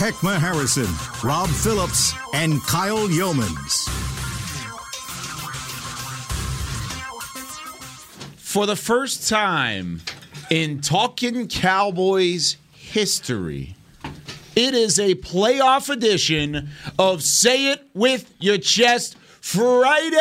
Heckma Harrison, Rob Phillips, and Kyle Youmans. For the first time in Talking Cowboys history, it is a playoff edition of Say It With Your Chest Friday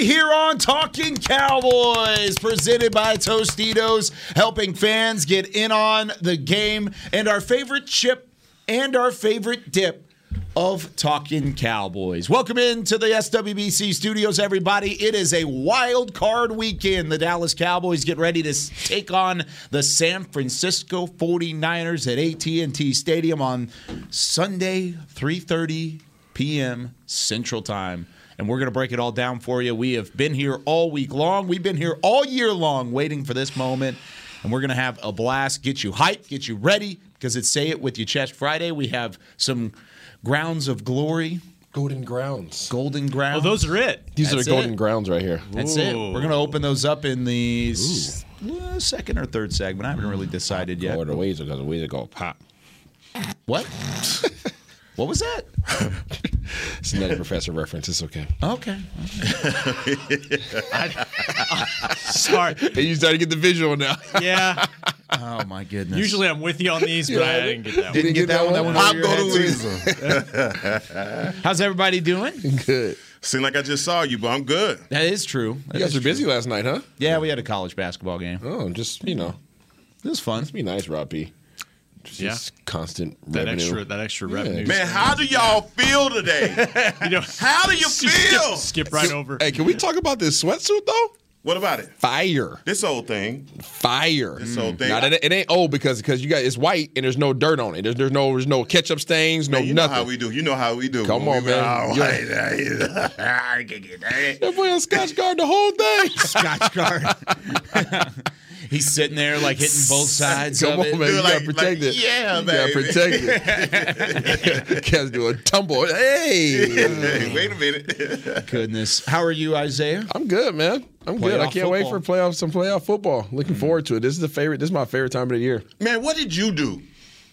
here on Talking Cowboys, presented by Tostitos, helping fans get in on the game and our favorite chip and our favorite dip of Talking Cowboys. Welcome into the SWBC studios, everybody. It is a wild card weekend. The Dallas Cowboys get ready to take on the San Francisco 49ers at AT&T Stadium on Sunday, 3:30 p.m. Central Time. And we're going to break it all down for you. We have been here all week long. We've been here all year long waiting for this moment. And we're going to have a blast, get you hyped, get you ready, because it's Say It With Your Chest Friday. We have some grounds of glory, Golden grounds. golden grounds. Oh, those are it. These That's are golden it. grounds right here. That's it. We're going to open those up in the s- uh, second or third segment. I haven't really decided yet. Or the ways because the ways it go pop. What? what was that? It's another professor reference. It's okay. Okay. Sorry. Hey, you started to get the visual now. Yeah. Oh my goodness. Usually I'm with you on these, but I didn't get that one. didn't get that one. That one over your head, too? How's everybody doing? Good. Seem like I just saw you, but I'm good. That is true. That You guys were busy last night, huh? Yeah, we had a college basketball game. Oh, just you know, It was fun. It's be nice, Rob P. Just Yeah. constant That revenue. extra, that extra revenue. Man, how do y'all feel today? you know, How do you feel? skip right over. Hey, can we talk about this sweatsuit though? What about it? Fire, This old thing. fire. This old mm. thing. Now, it, it ain't old because because you got it's white and there's no dirt on it. There's, there's no there's no ketchup stains, no Man, you know nothing. how we do. You know how we do. Come When on, we- man. Oh, Yeah. hey, I can get that. that boy on Scotch guard the whole thing. Scotch guard. He's sitting there like hitting both sides Come of on, it. man. You Dude, gotta protect like, it. yeah, you gotta baby. protect it. Cats do a tumble. Hey, Hey, wait a minute. Goodness. How are you, Isaiah? I'm good, man. I'm good. I can't wait for playoff some playoff football. Looking mm-hmm. forward to it. This is the favorite. This is my favorite time of the year. Man, what did you do?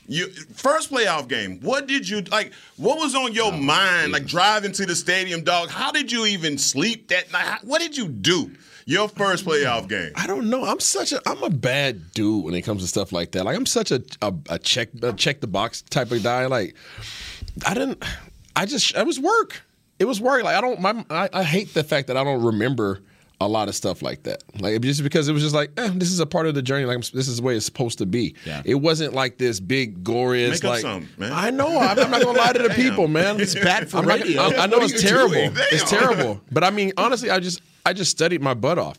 You first playoff game. What did you like? What was on your oh, mind? Like driving to the stadium, dog. How did you even sleep that night? How- What did you do? Your first playoff game. I don't know. I'm such a I'm a bad dude when it comes to stuff like that. Like I'm such a a, a check a check the box type of guy. Like I didn't. I just it was work. It was work. Like I don't. My I, I hate the fact that I don't remember a lot of stuff like that. Like just because it was just like eh, this is a part of the journey. Like this is the way it's supposed to be. Yeah. It wasn't like this big glorious. Make up like something, man. I know. I'm, I'm not gonna lie to the people, man. It's bad for I'm not- radio. I, I know it's terrible. doing? It's terrible. But I mean, honestly, I just I just studied my butt off.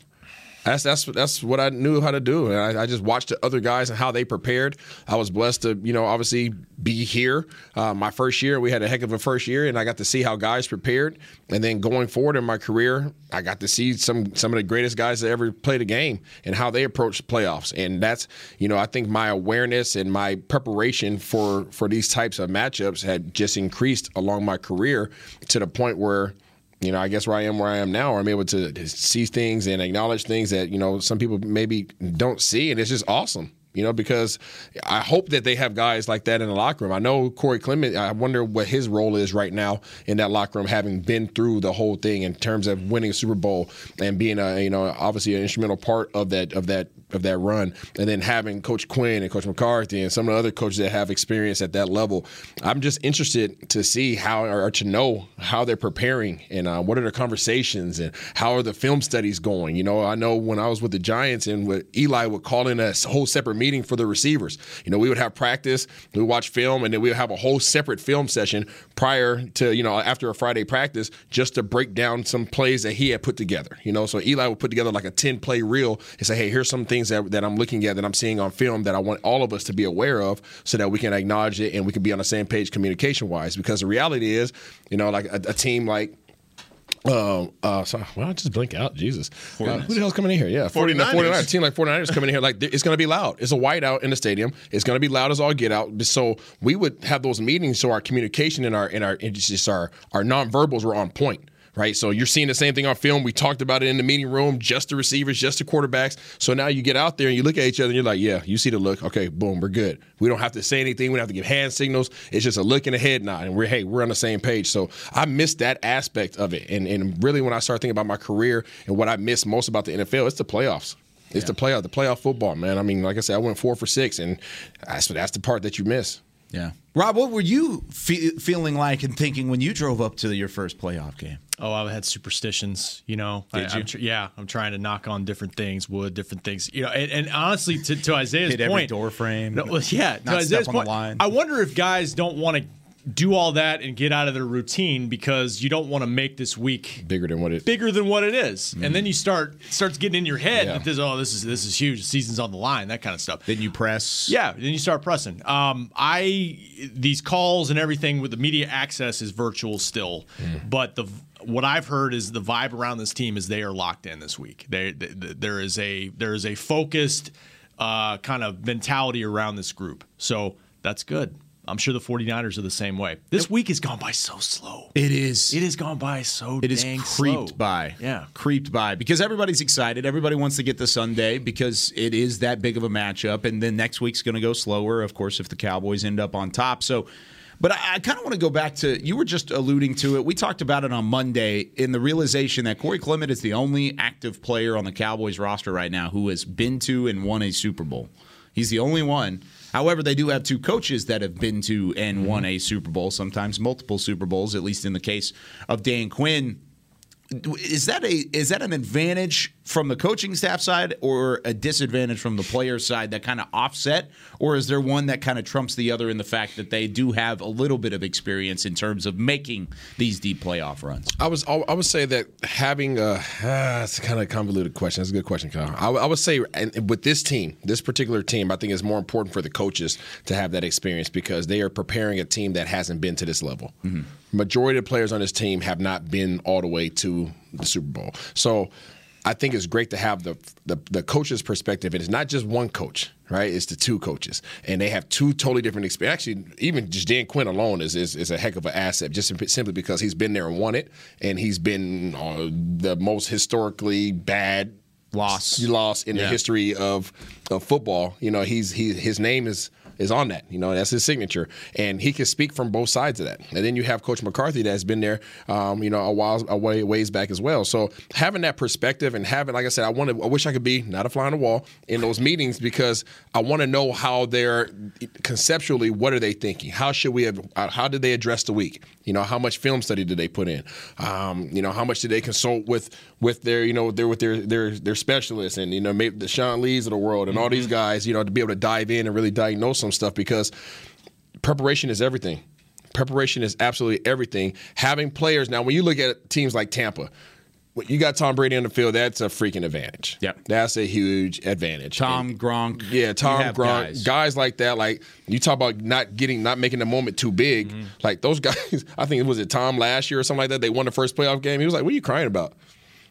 That's that's that's what I knew how to do, and I, I just watched the other guys and how they prepared. I was blessed to, you know, obviously be here. Uh, my first year, we had a heck of a first year, and I got to see how guys prepared. And then going forward in my career, I got to see some some of the greatest guys that ever played a game and how they approach playoffs. And that's, you know, I think my awareness and my preparation for for these types of matchups had just increased along my career to the point where you know, I guess where I am, where I am now, where I'm able to to see things and acknowledge things that you know some people maybe don't see, and it's just awesome. You know, because I hope that they have guys like that in the locker room. I know Corey Clement. I wonder what his role is right now in that locker room, having been through the whole thing in terms of winning a Super Bowl and being a you know obviously an instrumental part of that of that of that run, and then having Coach Quinn and Coach McCarthy and some of the other coaches that have experience at that level. I'm just interested to see how or to know how they're preparing and uh, what are their conversations and how are the film studies going. You know, I know when I was with the Giants and with Eli would call in a whole separate meeting meeting for the receivers. You know, we would have practice, we would watch film, and then we would have a whole separate film session prior to, you know, after a Friday practice just to break down some plays that he had put together. You know, so Eli would put together like a 10 play reel and say, hey, here's some things that, that I'm looking at that I'm seeing on film that I want all of us to be aware of so that we can acknowledge it and we can be on the same page communication wise. Because the reality is, you know, like a, a team like um, uh, so, well, I just blink out. Jesus. Uh, who the hell's coming in here? Yeah, 49ers. 49ers. A team like 49ers coming in here. Like, it's going to be loud. It's a whiteout in the stadium. It's going to be loud as all get out. So we would have those meetings so our communication and our, and our, and just our, our nonverbals were on point right? So you're seeing the same thing on film. We talked about it in the meeting room, just the receivers, just the quarterbacks. So now you get out there and you look at each other and you're like, yeah, you see the look. Okay, boom, we're good. We don't have to say anything. We don't have to give hand signals. It's just a look and a head nod, and we're hey, we're on the same page. So I miss that aspect of it, and and really when I start thinking about my career and what I miss most about the NFL, it's the playoffs. It's yeah. the playoff, the playoff football, man. I mean, like I said, I went four for six, and that's that's the part that you miss. Yeah, Rob, what were you fe- feeling like and thinking when you drove up to your first playoff game? Oh, I had superstitions. You know, did I, you? Tr- yeah, I'm trying to knock on different things, wood, different things. You know, and, and honestly, to, to Isaiah's Hit point, every door frame. No, yeah, to Isaiah's point, I wonder if guys don't want to do all that and get out of their routine because you don't want to make this week bigger than what it bigger than what it is. Mm. and then you start starts getting in your head yeah. that this oh this is this is huge, the season's on the line, that kind of stuff. Then you press, yeah, then you start pressing. Um, I these calls and everything with the media access is virtual still, mm. but the what I've heard is the vibe around this team is they are locked in this week. They, they there is a there is a focused uh, kind of mentality around this group, so that's good. I'm sure the 49ers are the same way. This week has gone by so slow. It is. It has gone by so It is creeped slow. by. Yeah. Creeped by because everybody's excited. Everybody wants to get to Sunday because it is that big of a matchup. And then next week's going to go slower, of course, if the Cowboys end up on top. So, but I, I kind of want to go back to you were just alluding to it. We talked about it on Monday in the realization that Corey Clement is the only active player on the Cowboys roster right now who has been to and won a Super Bowl. He's the only one. However, they do have two coaches that have been to and won a Super Bowl, sometimes multiple Super Bowls, at least in the case of Dan Quinn. Is that a is that an advantage from the coaching staff side or a disadvantage from the player side that kind of offset or is there one that kind of trumps the other in the fact that they do have a little bit of experience in terms of making these deep playoff runs i was i would say that having a ah, it's kind of convoluted question that's a good question Kyle. I, I would say and with this team this particular team i think it's more important for the coaches to have that experience because they are preparing a team that hasn't been to this level mm-hmm. Majority of players on this team have not been all the way to the super bowl so I think it's great to have the, the the coach's perspective, and it's not just one coach, right? It's the two coaches, and they have two totally different experiences. Actually, even just Dan Quinn alone is, is is a heck of an asset, just simply because he's been there and won it, and he's been uh, the most historically bad loss loss in yeah. the history of of football. You know, he's he his name is is on that. You know, that's his signature, and he can speak from both sides of that. And then you have Coach McCarthy that's been there, um, you know, a while a way ways back as well. So having that perspective and having, like I said, I want to, I wish I could be not a fly on the wall in those meetings because I want to know how they're conceptually what are they thinking? How should we have? How did they address the week? You know, how much film study did they put in? Um, you know, how much did they consult with with their, you know, their with their their their specialists and you know maybe the Sean Lees of the world and all these mm-hmm. guys, you know, to be able to dive in and really diagnose some stuff because preparation is everything. Preparation is absolutely everything. Having players now, when you look at teams like Tampa, you got Tom Brady on the field. That's a freaking advantage. Yeah, that's a huge advantage. Tom and, Gronk. Yeah, Tom Gronk. Guys. guys. like that. Like you talk about not getting, not making the moment too big. Mm-hmm. Like those guys. I think it was it Tom last year or something like that. They won the first playoff game. He was like, "What are you crying about?"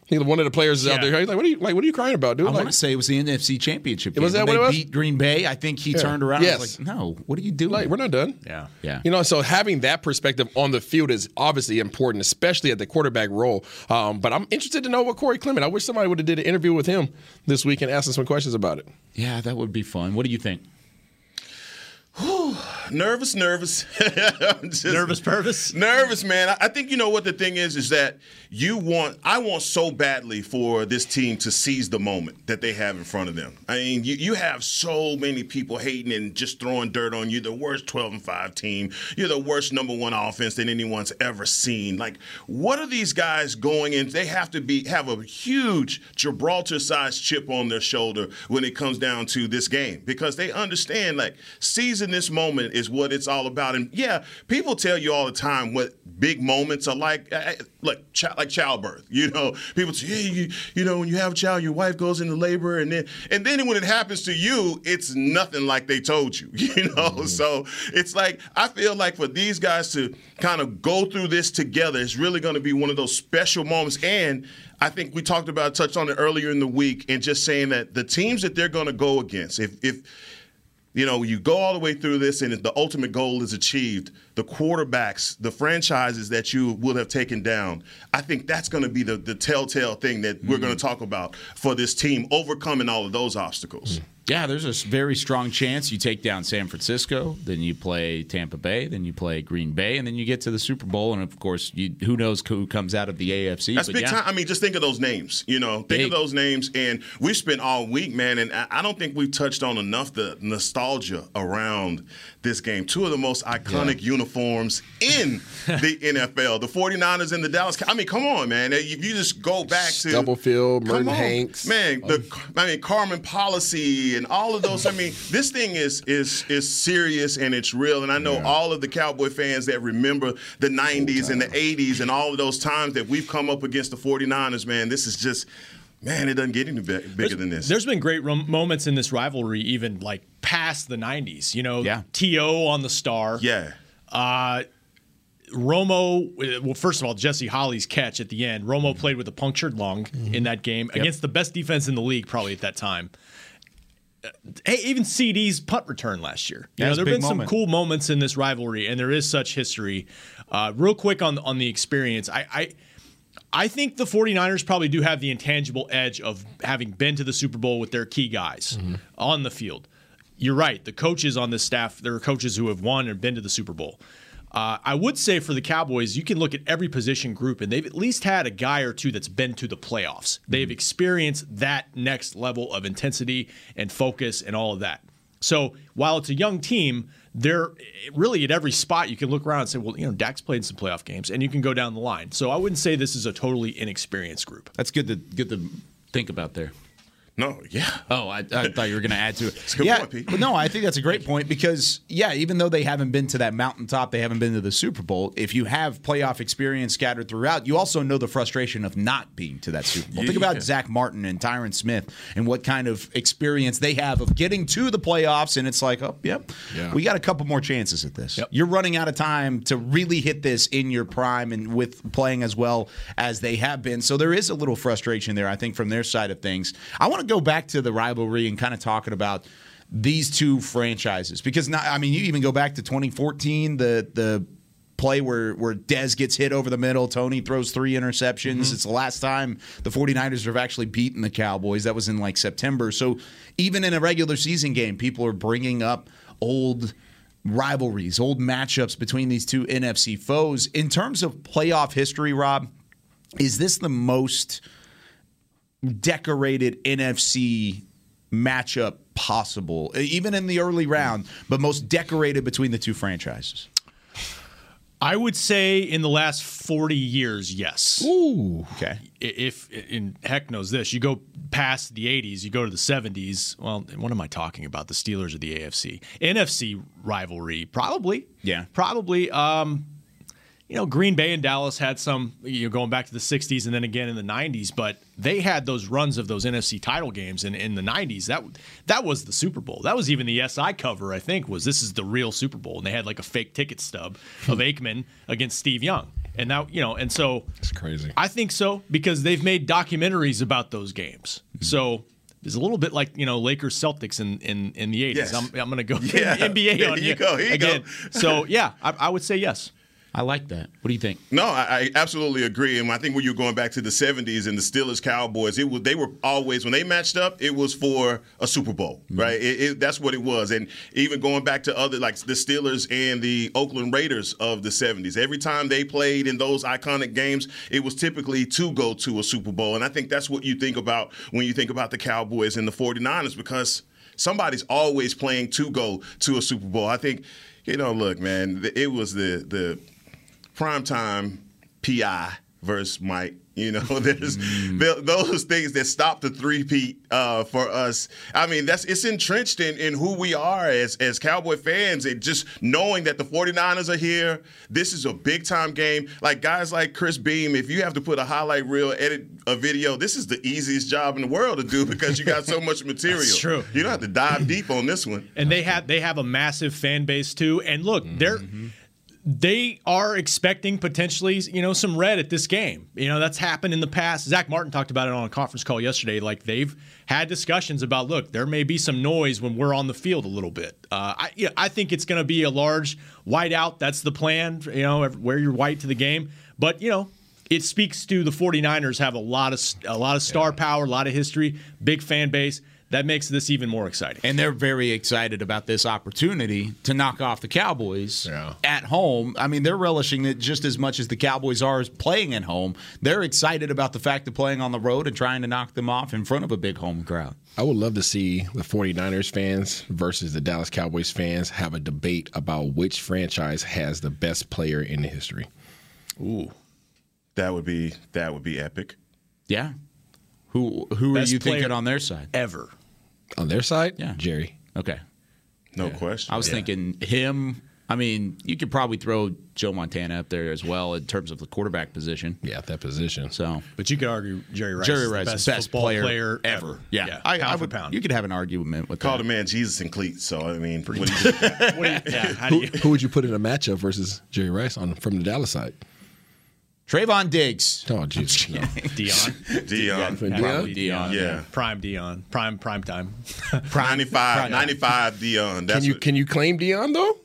He, one of the players is yeah. out there. He's like, "What are you like? What are you crying about, dude?" I like, want to say it was the NFC Championship. Game. Was that when what they it was? beat Green Bay? I think he yeah. turned around. Yes. And was like, "No, what are you doing? Like, we're not done." Yeah, yeah. You know, so having that perspective on the field is obviously important, especially at the quarterback role. Um, but I'm interested to know what Corey Clement. I wish somebody would have did an interview with him this week and asked him some questions about it. Yeah, that would be fun. What do you think? Whew. nervous, nervous, Just Nervous, Purvis. nervous, man. I- think you know what the thing is is that you want. I want so badly for this team to seize the moment that they have in front of them. I mean, you, you have so many people hating and just throwing dirt on you. The worst twelve and five team. You're the worst number one offense that anyone's ever seen. Like, what are these guys going in? They have to be have a huge Gibraltar-sized chip on their shoulder when it comes down to this game because they understand like seizing this moment is what it's all about. And yeah, people tell you all the time what big moments are like. Like, like childbirth, you know. People say, "Hey, you, you know, when you have a child, your wife goes into labor, and then, and then when it happens to you, it's nothing like they told you, you know. Mm-hmm. So it's like I feel like for these guys to kind of go through this together, it's really going to be one of those special moments. And I think we talked about, touched on it earlier in the week, and just saying that the teams that they're going to go against, if if you know, you go all the way through this and the ultimate goal is achieved. The quarterbacks, the franchises that you will have taken down, I think that's going to be the, the telltale thing that we're going to mm-hmm. talk about for this team, overcoming all of those obstacles. Mm. Yeah, there's a very strong chance you take down San Francisco, then you play Tampa Bay, then you play Green Bay, and then you get to the Super Bowl. And of course, you, who knows who comes out of the AFC? That's but big yeah. time. I mean, just think of those names. You know, think Big. of those names, and we spent all week, man. And I I don't think we've touched on enough the nostalgia around this game. Two of the most iconic uniforms in the NFL: the 49ers and the Dallas. I mean, come on, man. If you just go back to Stubblefield, Come Merton. Hanks. man. The oh. I mean, Carmen Policy and all of those. I mean, this thing is is is serious and it's real. And I know all of the Cowboy fans that remember the 90s and the 80s and all of those times that we've come up against the 49ers. Man, this is just. Man, it doesn't get any bi- bigger than this. There's been great rom- moments in this rivalry, even like past the '90s. You know, Yeah. To on the star. yeah. Uh, Romo, well, first of all, Jesse Holley's catch at the end. Romo played with a punctured lung in that game against the best defense in the league, probably at that time. Uh, Hey, even CD's punt return last year. You Yeah, know, there have been some cool moments in this rivalry, and there is such history. Uh, real quick on on the experience, I, I I think the 49ers probably do have the intangible edge of having been to the Super Bowl with their key guys on the field. You're right. The coaches on this staff, there are coaches who have won and been to the Super Bowl. Uh, I would say for the Cowboys, you can look at every position group, and they've at least had a guy or two that's been to the playoffs. They've experienced that next level of intensity and focus and all of that. So while it's a young team, they're really at every spot you can look around and say, well, you know, Dak's played in some playoff games, and you can go down the line. So I wouldn't say this is a totally inexperienced group. That's good to good to think about there. No, yeah. Oh, I, I thought you were going to add to it. a good yeah, point, no, I think that's a great point because yeah, even though they haven't been to that mountaintop, they haven't been to the Super Bowl. If you have playoff experience scattered throughout, you also know the frustration of not being to that Super Bowl. Think about Yeah. Zack Martin and Tyron Smith and what kind of experience they have of getting to the playoffs, and it's like, oh, yep, Yeah. we got a couple more chances at this. Yep. You're running out of time to really hit this in your prime and with playing as well as they have been. So there is a little frustration there, I think, from their side of things. I want to go back to the rivalry and kind of talking about these two franchises because now, I mean, you even go back to 2014, the the play where where Dez gets hit over the middle, Tony throws three interceptions. Mm-hmm. It's the last time the 49ers have actually beaten the Cowboys. That was in like September. So even in a regular season game, people are bringing up old rivalries, old matchups between these two NFC foes. In terms of playoff history, Rob, is this the most decorated NFC matchup possible, even in the early round, but most decorated between the two franchises? I would say in the last 40 years, yes. Ooh. Okay. if and heck knows this, you go past the 80s, you go to the 70s. Well, what am I talking about? The Steelers or the AFC, NFC rivalry? Probably. Yeah. Probably. Um, you know, Green Bay and Dallas had some, you know, going back to the 60s and then again in the 90s, but they had those runs of those NFC title games in, in the 90s. That that was the Super Bowl. That was even the SI cover, I think, was this is the real Super Bowl. And they had like a fake ticket stub of Aikman against Steve Young. And now, you know, and so It's crazy. I think so because they've made documentaries about those games. Mm-hmm. So it's a little bit like you know Lakers Celtics in in, in the eighties. Yes. I'm, I'm going to go Yeah. NBA There on you go. Here you again. go. so yeah, I, I would say yes. I like that. What do you think? No, I, I absolutely agree. And I think when you're going back to the '70s and the Steelers Cowboys, it was they were always when they matched up, it was for a Super Bowl, mm-hmm. right? It, it, that's what it was. And even going back to other like the Steelers and the Oakland Raiders of the '70s, every time they played in those iconic games, it was typically to go to a Super Bowl. And I think that's what you think about when you think about the Cowboys and the 49ers because somebody's always playing to go to a Super Bowl. I think, you know, look, man, it was the the primetime PI versus Mike. You know, there's th- those things that stop the three-peat uh, for us. I mean, that's it's entrenched in, in who we are as as Cowboy fans and just knowing that the 49ers are here. This is a big-time game. Like guys like Chris Beam, if you have to put a highlight reel, edit a video, this is the easiest job in the world to do because you got so much material. That's true. You don't have to dive deep on this one. and they have they have a massive fan base too. And look, they're they are expecting potentially, you know, some red at this game. You know, that's happened in the past. Zack Martin talked about it on a conference call yesterday. Like they've had discussions about, look, there may be some noise when we're on the field a little bit. Uh, I, yeah, I think it's going to be a large whiteout. That's the plan. You know, wear your white to the game. But you know, it speaks to the 49ers have a lot of a lot of star power, a lot of history, big fan base. That makes this even more exciting. And they're very excited about this opportunity to knock off the Cowboys Yeah. at home. I mean, they're relishing it just as much as the Cowboys are as playing at home. They're excited about the fact of playing on the road and trying to knock them off in front of a big home crowd. I would love to see the 49ers fans versus the Dallas Cowboys fans have a debate about which franchise has the best player in the history. Ooh. That would be that would be epic. Yeah. Who who Best are you thinking on their side? Ever. On their side, Yeah. Jerry. Okay. No question. I was thinking him. I mean, you could probably throw Joe Montana up there as well in terms of the quarterback position. Yeah, that position. So But you could argue Jerry Rice Jerry is the Rice, best, best, football player, player, ever. Yeah, I, pound I for would. pound. You could have an argument with Call that. the man Jesus in cleats. So I mean, what do you- What do you- yeah, how do Who, you, who would you put in a matchup versus Jerry Rice on from the Dallas side? Trevon Diggs. Oh, Jesus. No. Deion. Deion. Deion? Probably Deion. Yeah. Prime Deion. Prime prime time. 95, 95 Deion. That's Can you what- can you claim Deion though?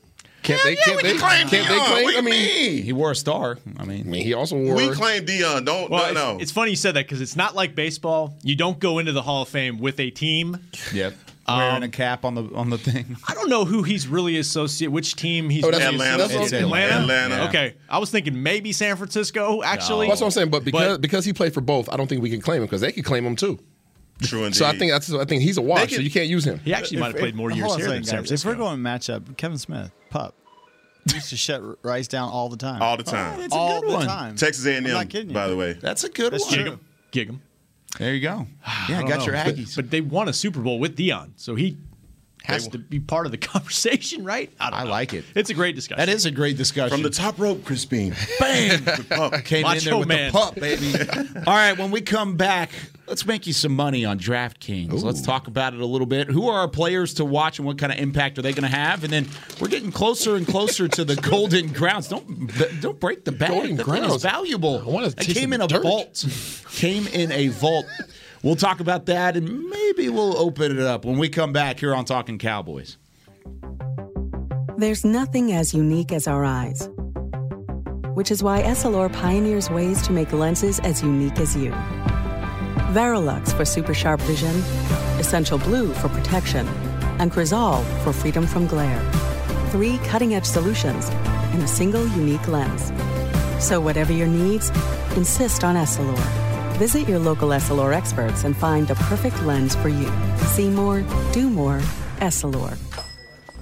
Can't they? yeah, can't we they? can claim can't they Deion. claim? What I do you mean, mean? He wore a star. I mean, I mean, mean, he also wore. we claim Deion. Don't Well, no, it's, no. it's funny you said that because it's not like baseball. You don't go into the Hall of Fame with a team. yep. Wearing um, a cap on the on the thing. I don't know who he's really associated. Which team he's Oh, that's- really Atlanta. that's what It's. Atlanta. Atlanta. Yeah. Okay, I was thinking maybe San Francisco. Actually, That's what I'm saying. But because because he played for both, I don't think we can claim him because they could claim him too. True indeed. So I think that's I think he's a wash. can- so you can't use him. he actually might have played more Hold years here than San guys. If we're going matchup, Kevin Smith, pup, used to shut Rice down all the time. all the time. Oh, it's a all good the one. time. Texas I'm not A&M, kidding you. by the way. That's a good That's one. gig him, gig him. There you go. Yeah, I got your know. But- Aggies. but, they won a Super Bowl with Deion, so he has to be part of the conversation, right? don't I know. like it. It's a great discussion. that is a great discussion. From the top rope, Chris Beam. bang. The pup. Came in there with Man. the pup, baby. All right, when we come back, let's make you some money on DraftKings. Let's talk about it a little bit. Who are our players to watch and what kind of impact are they going to have? And then we're getting closer and closer to the Golden Grounds. Don't don't break the bag. Golden the thing is Grounds. valuable. I wanna It taste came in a dirt. vault. Came in a vault. We'll talk about that and maybe we'll open it up when we come back here on Talking Cowboys. There's nothing as unique as our eyes, which is why Essilor pioneers ways to make lenses as unique as you. Varilux for super sharp vision, Essential Blue for protection, and Crizal for freedom from glare. Three cutting edge solutions in a single unique lens. So, whatever your needs, insist on Essilor. Visit your local Essilor experts and find the perfect lens for you. See more, do more, Essilor.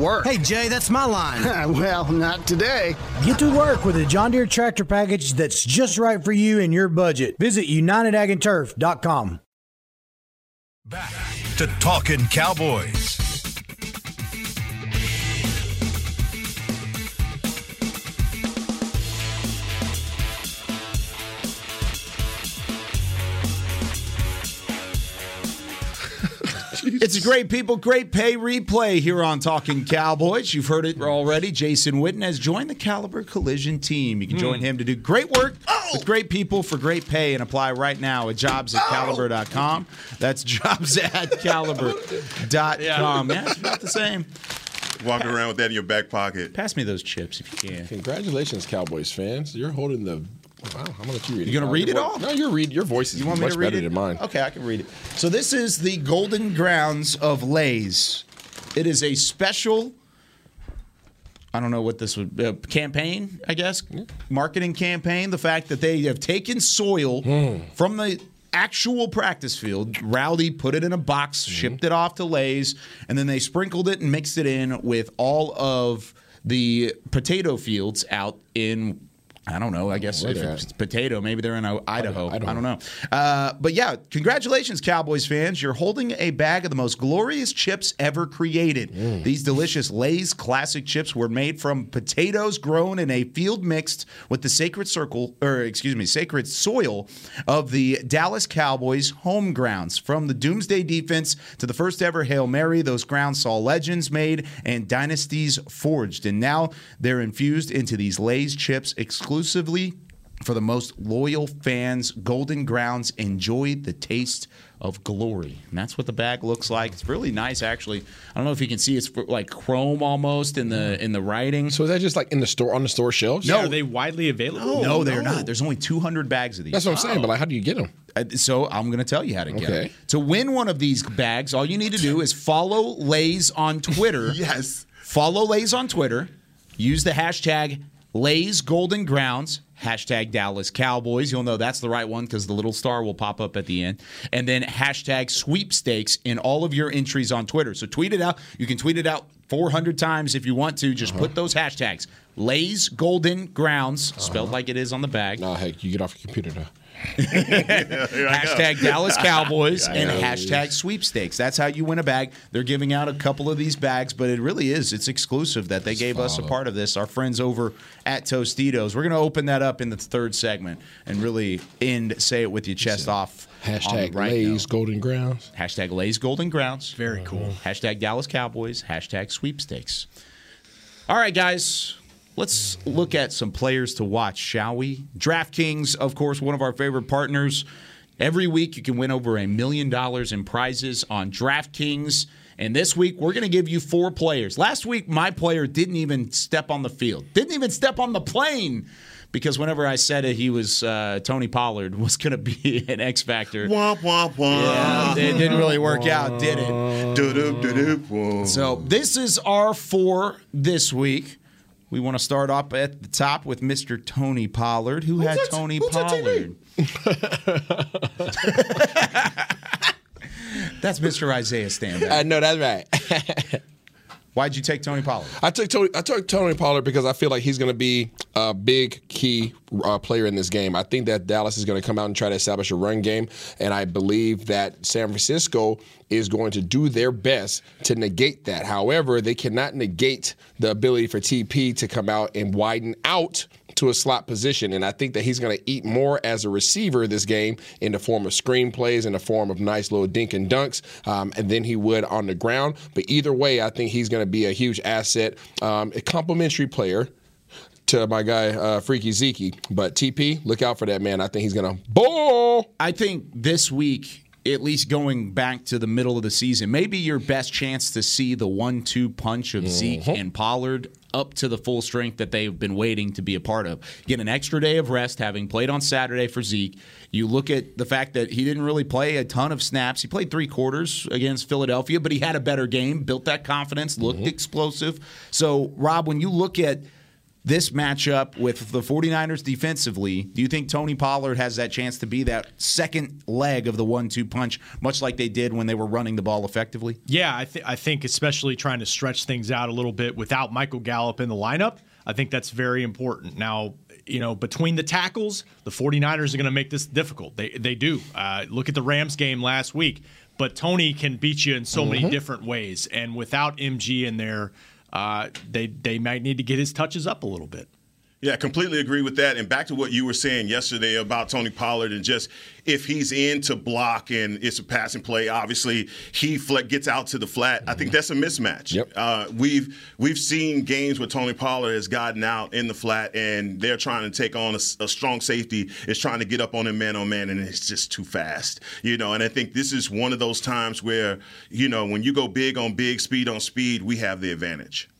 work. Hey, Jay, that's my line. well, not today. Get to work with a John Deere tractor package that's just right for you and your budget. Visit UnitedAgAndTurf.com. Back to Talking Cowboys. It's a great people, great pay replay here on Talking Cowboys. You've heard it already. Jason Witten has joined the Caliber Collision team. You can join hmm. him to do great work oh! with great people for great pay and apply right now at jobs at oh! caliber.com. That's jobs at caliber.com. Yeah, it's about the same. Walking around with that in your back pocket. Pass me those chips if you can. Congratulations, Cowboys fans. You're holding the. Wow, I'm gonna let you read it. You gonna read it all? No, you read. Your voice is You want me much to read better it? than mine. Okay, I can read it. So this is the Golden Grounds of Lay's. It is a special. I don't know what this would uh, campaign. I guess marketing campaign. The fact that they have taken soil from the actual practice field. Rowdy put it in a box, shipped it off to Lay's, and then they sprinkled it and mixed it in with all of the potato fields out in. I don't know. I guess if it's at. potato, maybe they're in Idaho. I Idaho. don't know. Uh, but yeah, congratulations, Cowboys fans. You're holding a bag of the most glorious chips ever created. Mm. These delicious Lay's classic chips were made from potatoes grown in a field mixed with the sacred circle, or excuse me, sacred soil of the Dallas Cowboys home grounds. From the Doomsday defense to the first ever Hail Mary, those grounds saw legends made and dynasties forged. And now they're infused into these Lay's chips exclusively for the most loyal fans, Golden Grounds enjoy the taste of glory. And that's what the bag looks like. It's really nice, actually. I don't know if you can see it's like chrome almost in the in the writing. So is that just like in the store on the store shelves? No. Are they widely available? no, they're not. There's only 200 bags of these. That's what I'm saying. But like, how do you get them? So I'm going to tell you how to get Okay. it. To win one of these bags, all you need to do is follow Lays on Twitter. Yes. Follow Lays on Twitter. Use the hashtag Lays Golden Grounds. Hashtag Dallas Cowboys. You'll know that's the right one because the little star will pop up at the end. And then hashtag sweepstakes in all of your entries on Twitter. So tweet it out. You can tweet it out 400 times if you want to. Just put those hashtags. Lays Golden Grounds, spelled uh-huh. like it is on the bag. No, heck, you get off your computer now. hashtag Dallas Cowboys and hashtag sweepstakes. That's how you win a bag. They're giving out a couple of these bags, but it really is. It's exclusive that they gave us a part of this. Our friends over at Tostitos. We're going to open that up in the third segment and really end, say it with your chest off. Hashtag right Lay's. Golden Grounds. Hashtag Lay's Golden Grounds. Very cool. Hashtag Dallas Cowboys. Hashtag sweepstakes. All right, guys. Let's look at some players to watch, shall we? DraftKings, of course, one of our favorite partners. Every week, you can win over a million dollars in prizes on DraftKings. And this week, we're going to give you four players. Last week, my player didn't even step on the field, didn't even step on the plane. Because whenever I said it, he was uh, Tony Pollard was going to be an X factor. Womp womp womp. Yeah, it didn't really work out, did it? Do-do, do-do, womp. So this is our four this week. We want to start up at the top with Mr. Tony Pollard. Who had that- Tony who's that Pollard? That's Mr. Isaiah Stanback. I know that's right. Why'd you take Tony Pollard? I took Tony. I took Tony Pollard because I feel like he's going to be a big key uh, player in this game. I think that Dallas is going to come out and try to establish a run game, and I believe that San Francisco is going to do their best to negate that. However, they cannot negate the ability for TP to come out and widen out to a slot position. And I think that he's going to eat more as a receiver this game in the form of screen plays, in the form of nice little dink and dunks, um, and then he would on the ground. But either way, I think he's going to be a huge asset, um, a complimentary player to my guy uh, Freaky Zeke. But TP, look out for that man. I think he's going to ball. I think this week at least going back to the middle of the season, maybe your best chance to see the one-two punch of Zeke mm-hmm. and Pollard up to the full strength that they've been waiting to be a part of. Get an extra day of rest, having played on Saturday for Zeke. You look at the fact that he didn't really play a ton of snaps. He played three quarters against Philadelphia, but he had a better game, built that confidence, looked mm-hmm. explosive. So, Rob, when you look at this matchup with the 49ers defensively, do you think Tony Pollard has that chance to be that second leg of the one two punch, much like they did when they were running the ball effectively? Yeah, I, th- I think especially trying to stretch things out a little bit without Michael Gallup in the lineup, I think that's very important. Now, you know, between the tackles, the 49ers are going to make this difficult. They, they do. Uh, look at the Rams game last week. But Tony can beat you in so many Mm-hmm. different ways. And without MG in there, uh, they, they might need to get his touches up a little bit. Yeah, completely agree with that. And back to what you were saying yesterday about Tony Pollard and just if he's in to block and it's a passing play, obviously he gets out to the flat. I think that's a mismatch. Yep. Uh, we've we've seen games where Tony Pollard has gotten out in the flat and they're trying to take on a strong safety is trying to get up on him man on man and it's just too fast. You know, and I think this is one of those times where you know when you go big on big, speed on speed, we have the advantage.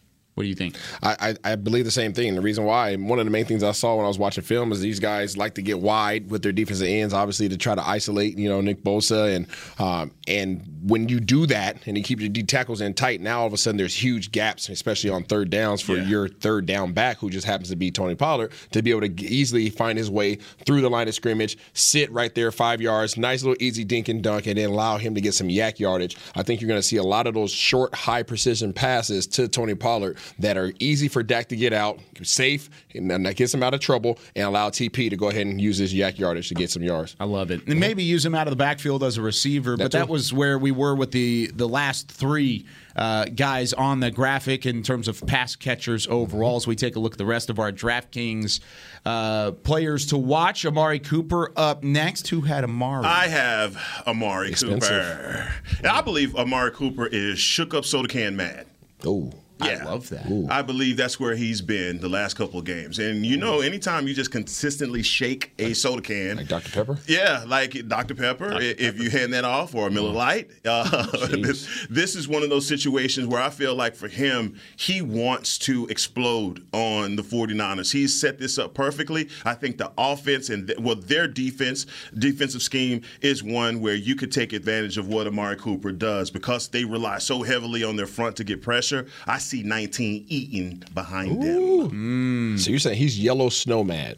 What do you think? I, I, I believe the same thing. The reason why, one of the main things I saw when I was watching film is these guys like to get wide with their defensive ends, obviously to try to isolate, you know, Nick Bosa, and um, and when you do that and you keep your D tackles in tight, now all of a sudden there's huge gaps, especially on third downs for Yeah. your third down back, who just happens to be Tony Pollard, to be able to easily find his way through the line of scrimmage, sit right there five yards, nice little easy dink and dunk, and then allow him to get some YAC yardage. I think you're going to see a lot of those short, high precision passes to Tony Pollard that are easy for Dak to get out, safe, and that gets him out of trouble, and allow TP to go ahead and use his YAC yardage to get some yards. I love it. And maybe use him out of the backfield as a receiver, but That that was where we were with the the last three uh, guys on the graphic in terms of pass catchers overall. As we take a look at the rest of our DraftKings uh, players to watch, Amari Cooper up next. Who had Amari? I have Amari Expensive. Cooper. And I believe Amari Cooper is shook up soda can mad. Oh, Yeah. I love that. I believe that's where he's been the last couple of games. And you know, anytime you just consistently shake a soda can, like Dr. Pepper? yeah, like Dr. Pepper, i if you hand that off, or a Miller Lite. Uh, this, this is one of those situations where I feel like for him, he wants to explode on the 49ers. He's set this up perfectly. I think the offense and, th- well, their defense, defensive scheme is one where you could take advantage of what Amari Cooper does because they rely so heavily on their front to get pressure. I see 19 eating behind them. So you're saying he's yellow snowman.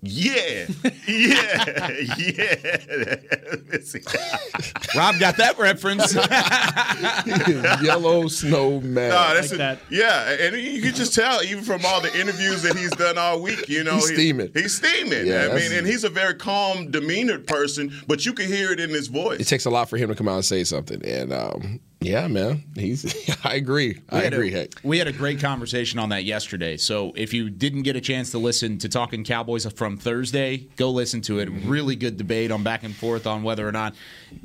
Yeah, yeah, yeah. Rob got that reference. yellow snowman. No, that's like a- that. Yeah, and you can just tell even from all the interviews that he's done all week. You know, He's he- steaming. He's steaming. Yeah, I that's- mean, and he's a very calm, demeanored person, but you can hear it in his voice. it takes a lot for him to come out and say something. And um, yeah, man, he's. I agree. I We had a- agree. Heck, We had a great conversation on that yesterday. So if you didn't get a chance to listen to Talking Cowboys from Thursday, go listen to it. Really good debate on back and forth on whether or not,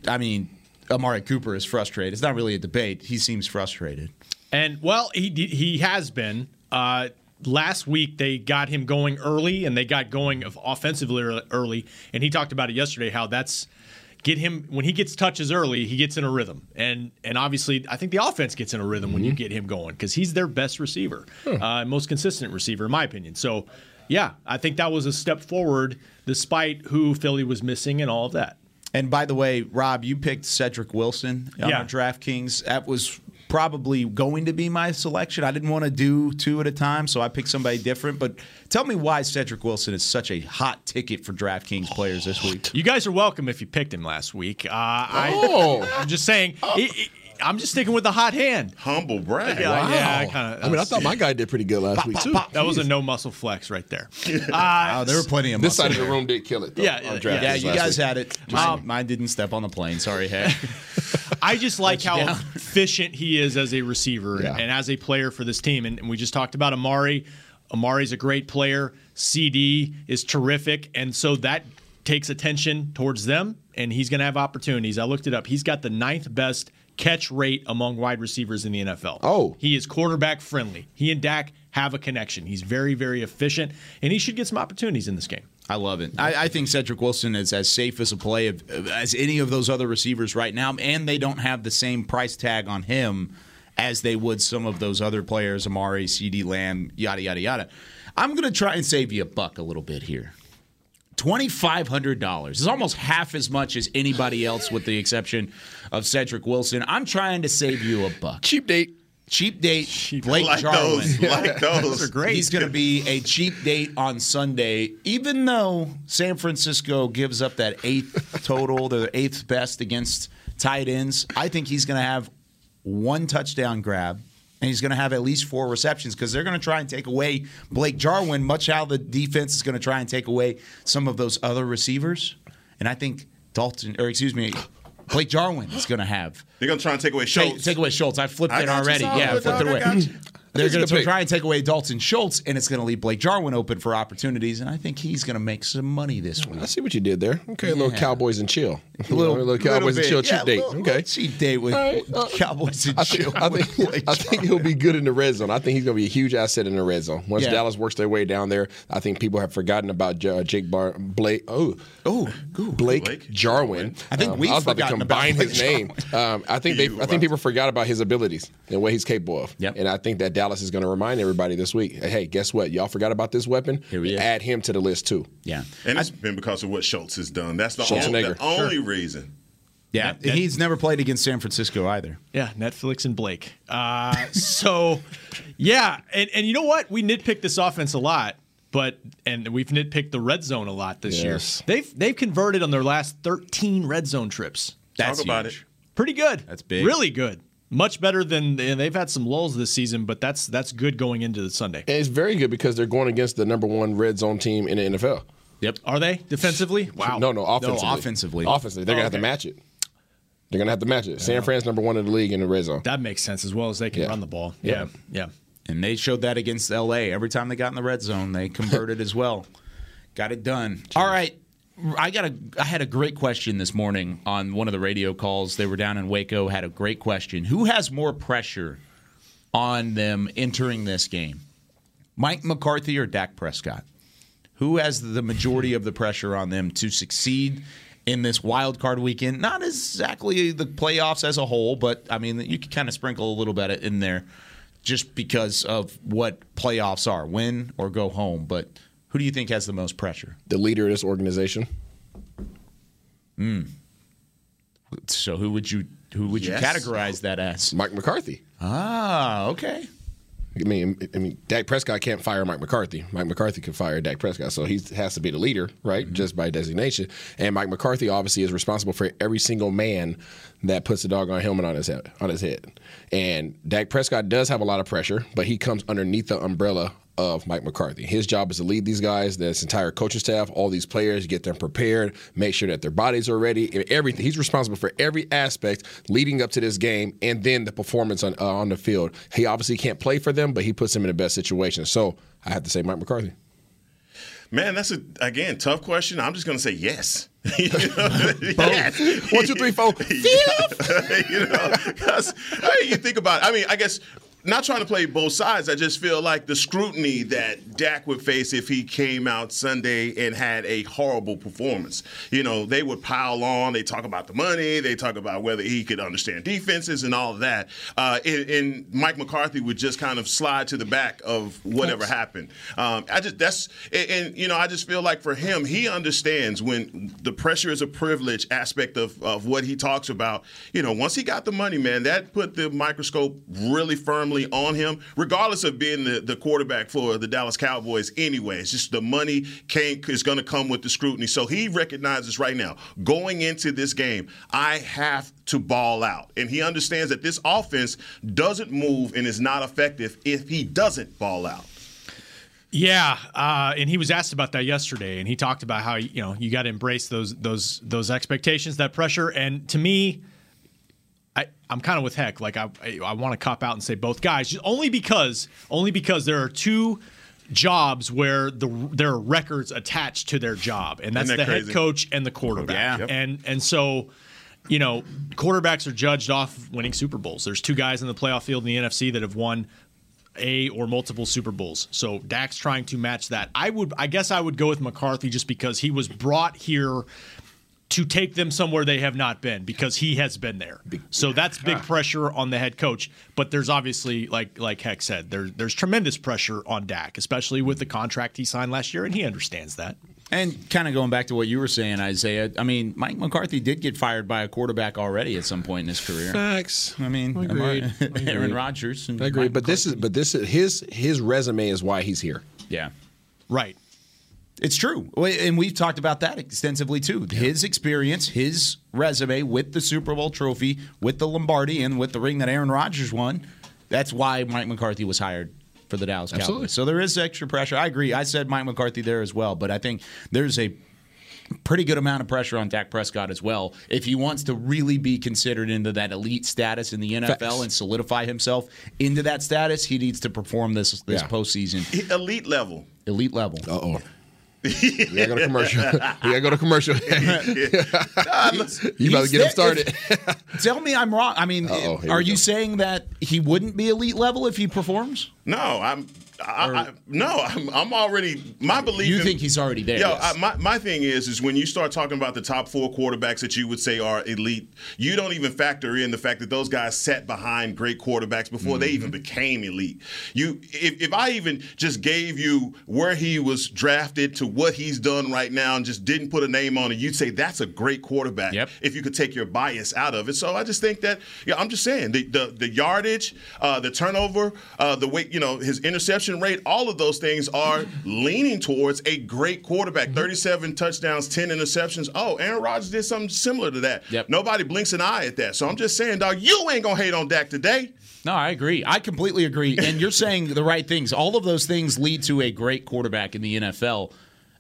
I mean, Amari Cooper is frustrated. It's not really a debate. He seems frustrated. And well, he he has been. Uh, last week they got him going early, and they got going offensively early. And he talked about it yesterday how that's get him when he gets touches early, he gets in a rhythm. And and obviously, I think the offense gets in a rhythm when you get him going because he's their best receiver, uh, most consistent receiver in my opinion. So. Yeah, I think that was a step forward despite who Philly was missing and all of that. And by the way, Rob, you picked Cedric Wilson on Yeah. our DraftKings. That was probably going to be my selection. I didn't want to do two at a time, so I picked somebody different. But tell me why Cedric Wilson is such a hot ticket for DraftKings players this week. You guys are welcome if you picked him last week. Uh, I, Oh. I'm just saying. it- it- I'm just sticking with the hot hand. Humble brag. Yeah, yeah, I kind of. I mean, I thought my guy did pretty good last week too. that was a no muscle flex right there. Uh, Oh, there were plenty of This muscle side of the room did kill it. Though, Yeah, on yeah, Yeah, you guys week. had it. Mine, mine didn't step on the plane. Sorry, heck. I just like how down. efficient he is as a receiver Yeah. and as a player for this team. And, and we just talked about Amari. Amari's a great player. CD is terrific, and so that takes attention towards them. And he's going to have opportunities. I looked it up. He's got the ninth best catch rate among wide receivers in the NFL. Oh. he is quarterback friendly. He and Dak have a connection. He's very, very efficient, and he should get some opportunities in this game. I love it. I, I think Cedric Wilson is as safe as a play of, as any of those other receivers right now, and they don't have the same price tag on him as they would some of those other players, Amari, CeeDee Lamb, yada yada yada. I'm going to try and save you a buck a little bit here. $2,500 is almost half as much as anybody else, with the exception of Cedric Wilson. I'm trying to save you a buck. Cheap date. Cheap date. Blake Like Jarwin. those, like those. Those are great. He's going to be a cheap date on Sunday, even though San Francisco gives up that eighth total, the eighth best against tight ends. I think he's going to have one touchdown grab. And he's going to have at least four receptions because they're going to try and take away Blake Jarwin, much how the defense is going to try and take away some of those other receivers. And I think Dalton, or excuse me, Blake Jarwin is going to have They're gonna try and take away Take, Schultz. take away Schultz. I flipped I it you, already. yeah, I flipped dog, it away. They're going to try and take away Dalton Schultz, and it's going to leave Blake Jarwin open for opportunities. And I think he's going to make some money this week. I see what you did there. Okay, a little Cowboys and chill. A little, little Cowboys little and chill Yeah, date. little- okay, cheap date with right, uh, Cowboys and I chill. think, I with think, I think he'll be good in the red zone. I think he's going to be a huge asset in the red zone. Once Yeah. Dallas works their way down there, I think people have forgotten about uh, Jake Bar- Blake. Oh, oh, Blake, Blake Jarwin. I think Um, we've I was about to forgotten about combine his name. Um, I think they. I think people forgot about his abilities and what he's capable of. Yep. And I think that Dallas is going to remind everybody this week. Hey, guess what? Y'all forgot about this weapon. Here he is. Add him to the list too. Yeah, and it's been because of what Schultz has done. That's the, only, the only reason. yeah. That- that- he's never played against San Francisco either. Yeah, Netflix and Blake. Uh, so, yeah, and, and you know what? We nitpick this offense a lot, but and we've nitpicked the red zone a lot this Yes. year. They've they've converted on their last 13 red zone trips. That's Talk about huge. it. Pretty good. That's big. Really good. Much better than and they've had some lulls this season, but that's that's good going into the Sunday. And it's very good because they're going against the number one red zone team in the NFL. Yep. Are they defensively? Wow. No, no, offensively. offensively. Offensively, they're Oh, gonna have to match it. They're gonna have to match it. San Fran's number one in the league in the red zone. That makes sense as well as they can Yeah. run the ball. Yeah. Yeah. Yeah. And they showed that against LA. Every time they got in the red zone, they converted as well. Got it done. All right. I got a I had a great question this morning on one of the radio calls. They were down in Waco, had a great question. Who has more pressure on them entering this game? Mike McCarthy or Dak Prescott? Who has the majority of the pressure on them to succeed in this wild card weekend? Not exactly the playoffs as a whole, but I mean you can kind of sprinkle a little bit in there just because of what playoffs are, win or go home. But who do you think has the most pressure? The leader of this organization. So who would you who would Yes. you categorize that as? Mike McCarthy. Ah, okay. I mean, I mean, Dak Prescott can't fire Mike McCarthy. Mike McCarthy can fire Dak Prescott, so he has to be the leader, right, just by designation. And Mike McCarthy obviously is responsible for every single man that puts the doggone helmet on his head. On his head. And Dak Prescott does have a lot of pressure, but he comes underneath the umbrella of Mike McCarthy. His job is to lead these guys, this entire coaching staff, all these players, get them prepared, make sure that their bodies are ready, everything. He's responsible for every aspect leading up to this game, and then the performance on uh, on the field. He obviously can't play for them, but he puts them in the best situation. So I have to say, Mike McCarthy. Man, that's a again tough question. I'm just gonna say yes. You know? yes. One, two, three, four. you know, because you think about. It. I mean, I guess not trying to play both sides. I just feel like the scrutiny that Dak would face if he came out Sunday and had a horrible performance. You know, they would pile on. They talk about the money. They talk about whether he could understand defenses and all of that. Uh, and, and Mike McCarthy would just kind of slide to the back of whatever happened. Um, I just that's and, and you know I just feel like for him he understands when the pressure is a privilege aspect of, of what he talks about. You know, once he got the money, man, that put the microscope really firmly on him, regardless of being the, the quarterback for the Dallas Cowboys. Anyway, it's just the money came is going to come with the scrutiny. So he recognizes right now going into this game, I have to ball out, and he understands that this offense doesn't move and is not effective if he doesn't ball out. Yeah, uh, and he was asked about that yesterday, and he talked about how you know you got to embrace those those those expectations, that pressure. And to me, I I'm kind of with Heck. Like I I, I want to cop out and say both guys, only because only because there are two jobs where the there are records attached to their job, and that's that the head coach and the oh, quarterback. Yeah. Yep. And and so. You know, quarterbacks are judged off winning Super Bowls. There's two guys in the playoff field in the NFC that have won a or multiple Super Bowls. So Dak's trying to match that. I would I guess I would go with McCarthy just because he was brought here to take them somewhere they have not been because he has been there. So that's big pressure on the head coach. But there's obviously, like like Heck said, there's there's tremendous pressure on Dak, especially with the contract he signed last year, and he understands that. And kind of going back to what you were saying, Isaiah. I mean, Mike McCarthy did get fired by a quarterback already at some point in his career. Facts. I mean, Agreed. Aaron Agreed. Rodgers. I agree, Mike but this is but this is his his resume is why he's here. Yeah. Right. It's true. And we've talked about that extensively too. His experience, his resume with the Super Bowl trophy, with the Lombardi, and with the ring that Aaron Rodgers won. That's why Mike McCarthy was hired for the Dallas Cowboys. So there is extra pressure. I agree. I said Mike McCarthy there as well, but I think there's a pretty good amount of pressure on Dak Prescott as well if he wants to really be considered into that elite status in the NFL Facts. and solidify himself into that status. He needs to perform this this Yeah. postseason. Elite level. Elite level. Uh oh. We gotta go to commercial. we gotta go to commercial. you about to get him started. Tell me I'm wrong. I mean, Uh-oh, are you go. saying that he wouldn't be elite level if he performs? No, I'm. I, I, no, I'm, I'm already. My belief. You in- think he's already there, Yo, yes. I, my my thing is, is when you start talking about the top four quarterbacks that you would say are elite, you don't even factor in the fact that those guys sat behind great quarterbacks before they Mm-hmm. even became elite. You, if, if I even just gave you where he was drafted to what he's done right now, and just didn't put a name on it, you'd say that's a great quarterback. Yep. If you could take your bias out of it, so I just think that, yeah, I'm just saying the the, the yardage, uh, the turnover, uh, the way you know his interception rate, all of those things are leaning towards a great quarterback. Mm-hmm. 37 touchdowns, 10 interceptions. Oh, Aaron Rodgers did something similar to that. Yep. Nobody blinks an eye at that. So I'm just saying, dog, you ain't gonna hate on Dak today. No, I agree. I completely agree. And you're saying the right things. All of those things lead to a great quarterback in the NFL.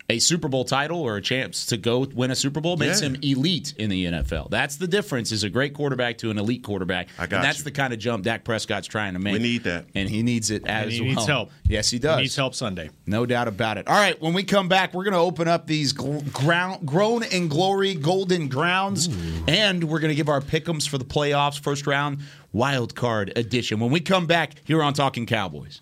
A Super Bowl title or a chance to go win a Super Bowl makes Yeah. him elite in the NFL. That's the difference is a great quarterback to an elite quarterback. I got and that's you. the kind of jump Dak Prescott's trying to make. We need that. And he needs it as And he well. needs help. Yes, he does. He needs help Sunday. No doubt about it. All right, when we come back, we're going to open up these gl- ground, grown in glory golden grounds, and we're going to give our pickums for the playoffs, first round wild card edition. When we come back here on Talking Cowboys.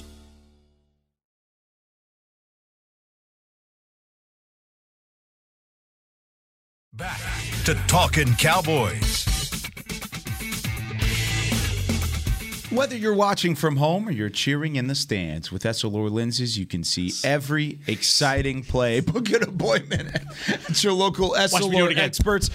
Back to Talking Cowboys. Whether you're watching from home or you're cheering in the stands, with Essilor lenses, you can see every exciting play. Book an appointment at your local me do it Essilor experts.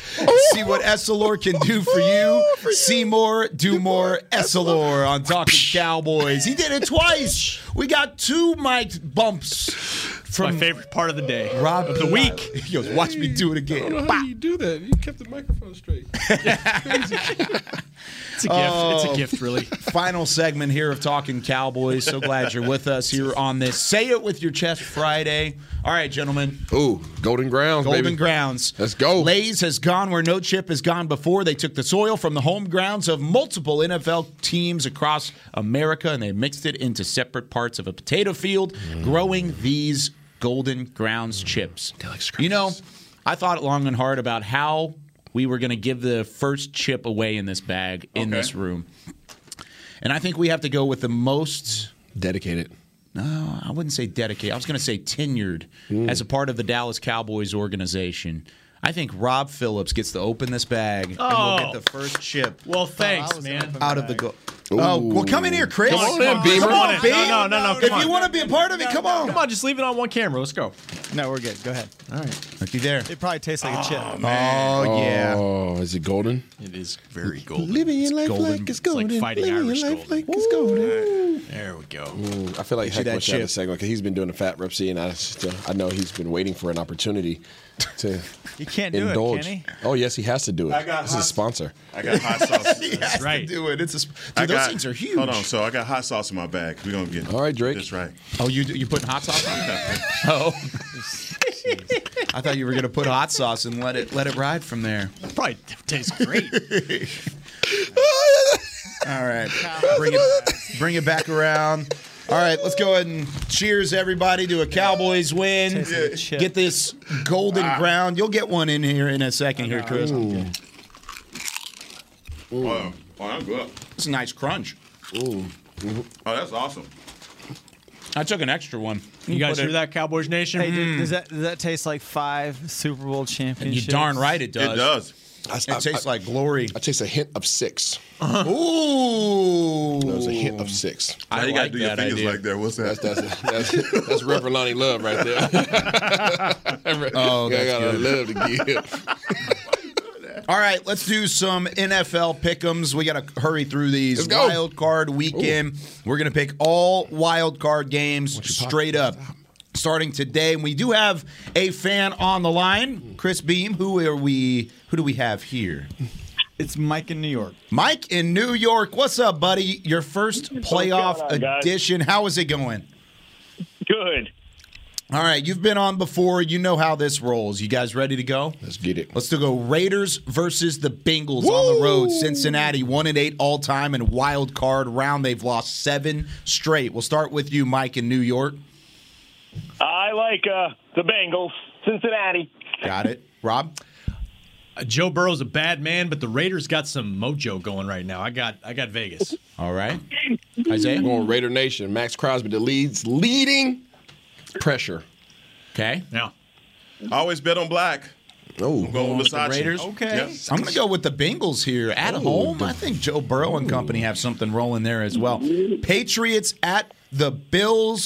See what Essilor can do for you. See more, do more. Essilor on Talking Cowboys. He did it twice. We got two mic bumps It's my favorite part of the day. Rob of the week. He goes, "Watch me do it I don't again." know how you do that. You kept the microphone straight. It's a gift. it's Oh. a gift, really. Final segment here of Talking Cowboys. So glad you're with us here on this Say It With Your Chest Friday. All right, gentlemen. Ooh, Golden Grounds, Golden baby. Grounds. Let's go. Lay's has gone where no chip has gone before. They took the soil from the home grounds of multiple NFL teams across America and they mixed it into separate parts of a potato field, Mm. growing these Golden Grounds chips. You know, I thought long and hard about how we were going to give the first chip away in this bag in Okay. this room. And I think we have to go with the most Dedicated. no, I wouldn't say dedicated. I was going to say tenured Mm. as a part of the Dallas Cowboys organization. I think Rob Phillips gets to open this bag and Oh. we'll get the first chip Well, thanks, man. out of the go. Oh, well, come in here, Chris. Come on in, Beamer. Come on, No, Beam. no, no, no, come If on. you want to be a part of it, come on. Come on, just leave it on one camera. Let's go. No, we're good. Go ahead. All right. Looky there. It probably tastes like a chip. Oh, yeah. Oh, is it golden? It is very golden. Living your life golden. like it's It's golden. like fighting Living Irish your life golden. like it's golden. There we go. Mm, I feel like you Heck that wants to a segment because he's been doing the fat rep and I just, uh, I know he's been waiting for an opportunity to You can't do indulge. it, can he? Oh yes, he has to do it. I got This is a sponsor. I got hot sauce. He has right. to do it. It's a, sp- dude, I those got, things are huge. Hold on. So I got hot sauce in my bag. We're gonna get it. All right, Drake. That's right. Oh, you you putting hot sauce on? it? oh. I thought you were gonna put hot sauce and let it let it ride from there. Probably tastes great. All right, bring it bring it back around. All right, let's go ahead and cheers everybody to a Cowboys win. Tastes like. Get this golden ah. ground. You'll get one in here in a second here, uh-huh. Chris. Oh, oh, that's good. It's a nice crunch. Ooh. Oh, that's awesome. I took an extra one. You guys hear it- that, Cowboys Nation? Hey, dude, does hmm. that does that taste like five Super Bowl championships? You championships? darn right it does. It does. I, It tastes like glory. I taste a hint of six. Uh-huh. Ooh. There's a hint of six. Now I you gotta like do your that fingers idea. like that. What's that? That's that's that's, that's Reverend Lonnie Love right there. Oh, I that's got a good. love to give. All right, let's do some NFL pickums. We got to hurry through these. Let's go. Wild card weekend. We're going to pick all wild card games straight up. Starting today, and we do have a fan on the line, Chris Beam. Who are we? Who do we have here? It's Mike in New York. Mike in New York. What's up, buddy? Your first playoff going on, guys? edition. How is it going? Good. All right, you've been on before. You know how this rolls. You guys ready to go? Let's get it. Let's do go Raiders versus the Bengals on the road. Cincinnati one and eight all time and wild card round. They've lost seven straight. We'll start with you, Mike, in New York. I like uh, the Bengals, Cincinnati. Got it, Rob. Uh, Joe Burrow's a bad man, but the Raiders got some mojo going right now. I got I got Vegas. All right, Isaiah. I'm going Raider Nation. Maxx Crosby, the leads, leading pressure. Okay. Yeah. Always bet on black. Oh, I'm going with the Raiders? Okay. Yes. I'm going to go with the Bengals here at home. I think Joe Burrow and company have something rolling there as well. Patriots at the Bills.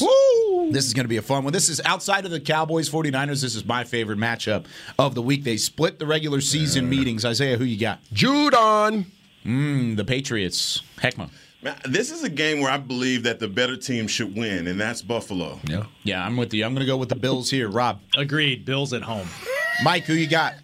This is going to be a fun one. This is outside of the Cowboys 49ers. This is my favorite matchup of the week. They split the regular season meetings. Isaiah, who you got? Judon. Mm, the Patriots. Heckma. Man, this is a game where I believe that the better team should win, and that's Buffalo. Yeah. Yeah, I'm with you. I'm going to go with the Bills here. Rob. Agreed. Bills at home. Mike, who you got?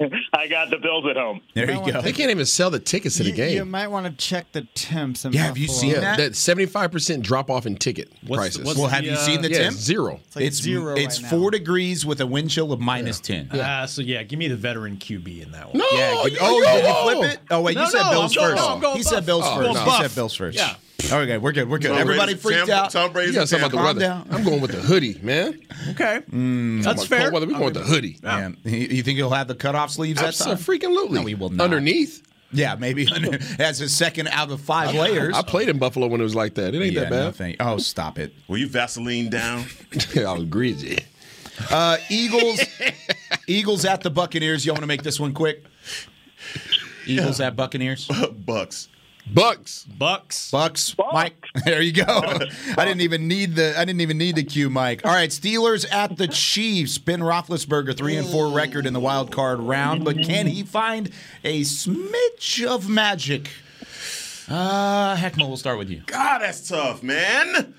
I got the Bills at home. There you go. They can't even sell the tickets to the You, game. you might want to check the temps. Yeah, have you seen yeah, that? that seventy-five percent drop off in ticket What's- prices. what's Well, the, have you uh, seen the yeah, temp? it's zero. It's like zero It's right now. four degrees with a wind chill of minus ten. Ah, so yeah, give me the veteran QB in that one. No, Yeah. good- you- oh, no. did you flip it? Oh wait, No, you said no, Bills I'm going- first. no, I'm going he Buff. said Bills Oh, first. no. He said Bills first. Yeah. Okay, we're good. We're good. Tom Everybody Brady- freaked Tom- out. Tom Brady's You got something about the Calm weather. down. I'm going with the hoodie, man. Okay. Mm. That's About fair. cold weather, We're going with the hoodie. Man, you you think he'll have the cutoff sleeves that time? Absolutely. No, he will not. Underneath. Yeah, maybe under, as his second out of five layers. I played in Buffalo when it was like that. It ain't yeah, that no, bad. thank- oh, stop it. Were you Vaseline down? I was greasy. Uh, Eagles, Eagles at the Buccaneers. Y'all want to make this one quick? Eagles at Buccaneers. Bucks. Bucks. Bucks. Bucks. Mike. There you go. I didn't even need the I didn't even need the cue, Mike. All right, Steelers at the Chiefs. Ben Roethlisberger, three and four record in the wild card round, but can he find a smidge of magic? Uh Heckma, we'll start with you. God, that's tough, man.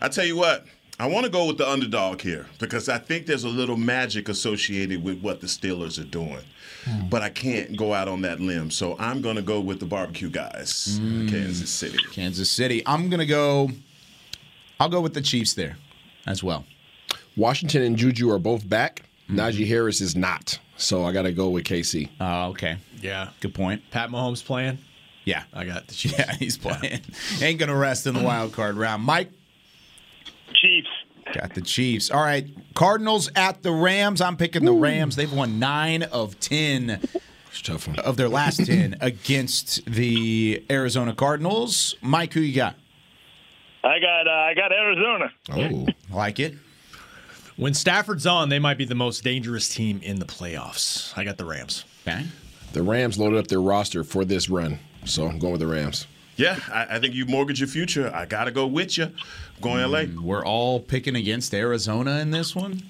I tell you what, I want to go with the underdog here because I think there's a little magic associated with what the Steelers are doing. Hmm. But I can't go out on that limb, so I'm going to go with the barbecue guys, hmm. Kansas City. Kansas City. I'm gonna go. I'll go with the Chiefs there, as well. Washington and Juju are both back. Hmm. Najee Harris is not. So I got to go with KC. Oh, okay. Yeah. Good point. Pat Mahomes playing. Yeah. I got the Chiefs. Yeah, he's playing. Ain't gonna rest in the wild card round. Mike. Chiefs. Got the Chiefs. All right. Cardinals at the Rams. I'm picking the Rams. They've won nine of ten tough one. of their last ten against the Arizona Cardinals. Mike, who you got? I got uh, I got Arizona. Oh, like it. When Stafford's on, they might be the most dangerous team in the playoffs. I got the Rams. Okay. The Rams loaded up their roster for this run. So I'm going with the Rams. Yeah, I, I think you mortgage your future. I got to go with you. I'm going LA. Hmm, we're all picking against Arizona in this one.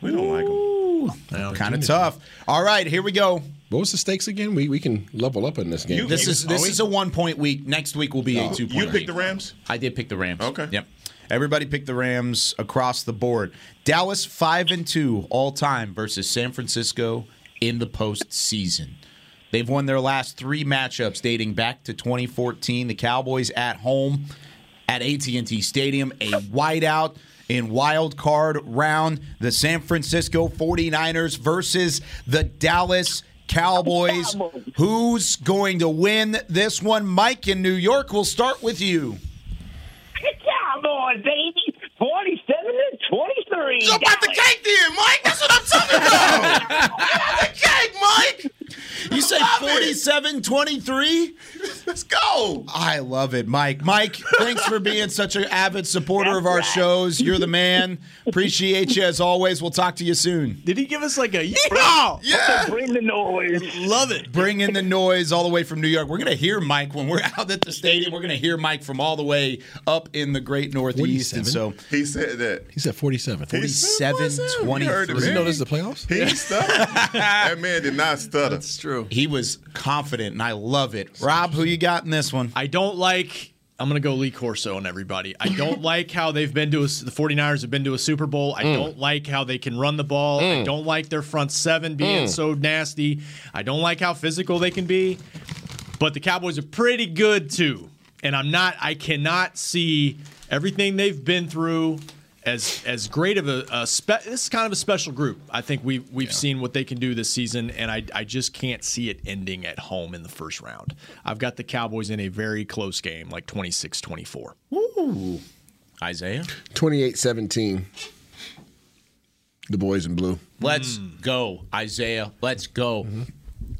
We don't like them. Kind of tough. All right, here we go. What was the stakes again? We we can level up in this game. this is this oh, is a one point week. Next week will be a oh, two point. Week. You picked the Rams? I did pick the Rams. Okay. Yep. Everybody picked the Rams across the board. Dallas five and two all time versus San Francisco in the postseason. They've won their last three matchups dating back to 2014. The Cowboys at home at AT&T Stadium, a whiteout in wild card round. The San Francisco 49ers versus the Dallas Cowboys. Who's going to win this one? Mike in New York, we'll start with you. Cowboys, baby. 47 to 23. Jump out the cake then, Mike. That's what I'm talking about. Get out the cake, Mike. You say 47 23? Let's go. I love it, Mike. Mike, thanks for being such an avid supporter of our shows. You're the man. Appreciate you as always. We'll talk to you soon. Did he give us like a yeehaw? Yeah. Bring the noise. Love it. Bring in the noise all the way from New York. We're going to hear Mike when we're out at the stadium. We're going to hear Mike from all the way up in the great Northeast. And so He said that. He said 47. 47 You heard it, 23. Does he know this is the playoffs? He stuttered. that man did not stutter. That's true. He was confident, and I love it. Rob, who you got in this one? I don't like. I'm going to go Lee Corso on everybody. I don't like how they've been to a, the 49ers have been to a Super Bowl. I mm. don't like how they can run the ball. I mm. don't like their front seven being mm. so nasty. I don't like how physical they can be. But the Cowboys are pretty good too. And I'm not I cannot see everything they've been through as as great of a, a spe- this is kind of a special group. I think we we've seen what they can do this season, and I I just can't see it ending at home in the first round. I've got the Cowboys in a very close game, like 26-24. Ooh. Isaiah? 28 17. The boys in blue. Let's go, Isaiah. Let's go. Mm-hmm.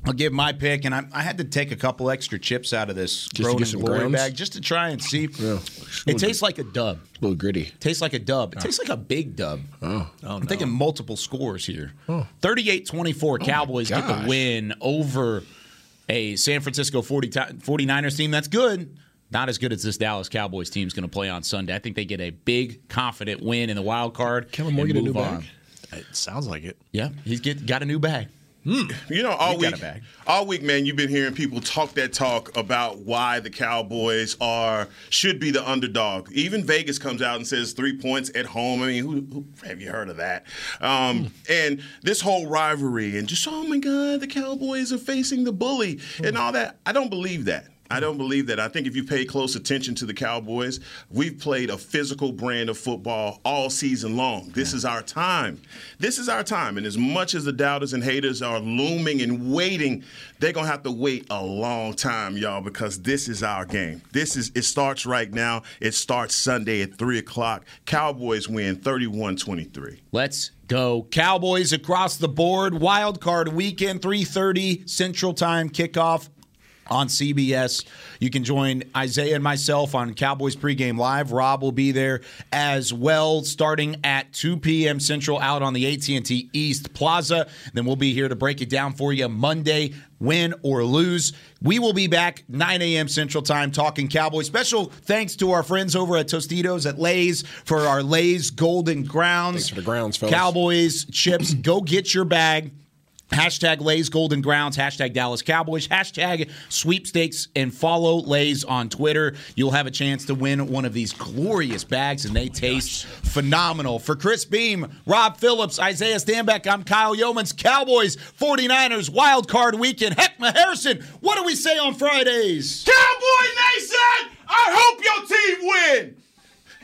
I'll give my pick, and I, I had to take a couple extra chips out of this to Grown and Glory grounds? bag just to try and see. It tastes like a dub. A little gritty. Tastes like a dub. It ah. tastes like a big dub. Oh. I'm oh, thinking multiple scores here. 38 24, Cowboys get the win over a San Francisco 40 ti- 49ers team. That's good. Not as good as this Dallas Cowboys team is going to play on Sunday. I think they get a big, confident win in the wild card. Kellen Moore get a new on. bag? It sounds like it. Yeah, he's get, got a new bag. You know, all We week, all week, man, you've been hearing people talk that talk about why the Cowboys are should be the underdog. Even Vegas comes out and says three points at home. I mean, who, who have you heard of that? Um, and this whole rivalry and just oh my God, the Cowboys are facing the bully and all that. I don't believe that. I don't believe that. I think if you pay close attention to the Cowboys, we've played a physical brand of football all season long. This is our time. This is our time. And as much as the doubters and haters are looming and waiting, they're gonna have to wait a long time, y'all, because this is our game. This is it starts right now. It starts Sunday at three o'clock. Cowboys win 31-23. Let's go. Cowboys across the board. Wild card weekend, 3:30 Central Time kickoff on CBS. You can join Isaiah and myself on Cowboys pregame live. Rob will be there as well, starting at 2 p.m. Central out on the AT&T East Plaza. Then we'll be here to break it down for you Monday, win or lose. We will be back 9 a.m. Central Time talking Cowboys. Special thanks to our friends over at Tostitos at Lay's for our Lay's Golden Grounds. Thanks for the grounds, fellas. Cowboys chips. Go get your bag. Hashtag Lay's Golden Grounds, hashtag Dallas Cowboys, hashtag sweepstakes, and follow Lay's on Twitter. You'll have a chance to win one of these glorious bags, and they taste phenomenal. For Chris Beam, Rob Phillips, Isaiah Stanback, I'm Kyle Youmans. Cowboys, 49ers, wild card weekend. Heckma Harrison, what do we say on Fridays? Cowboy Nation, I hope your team win.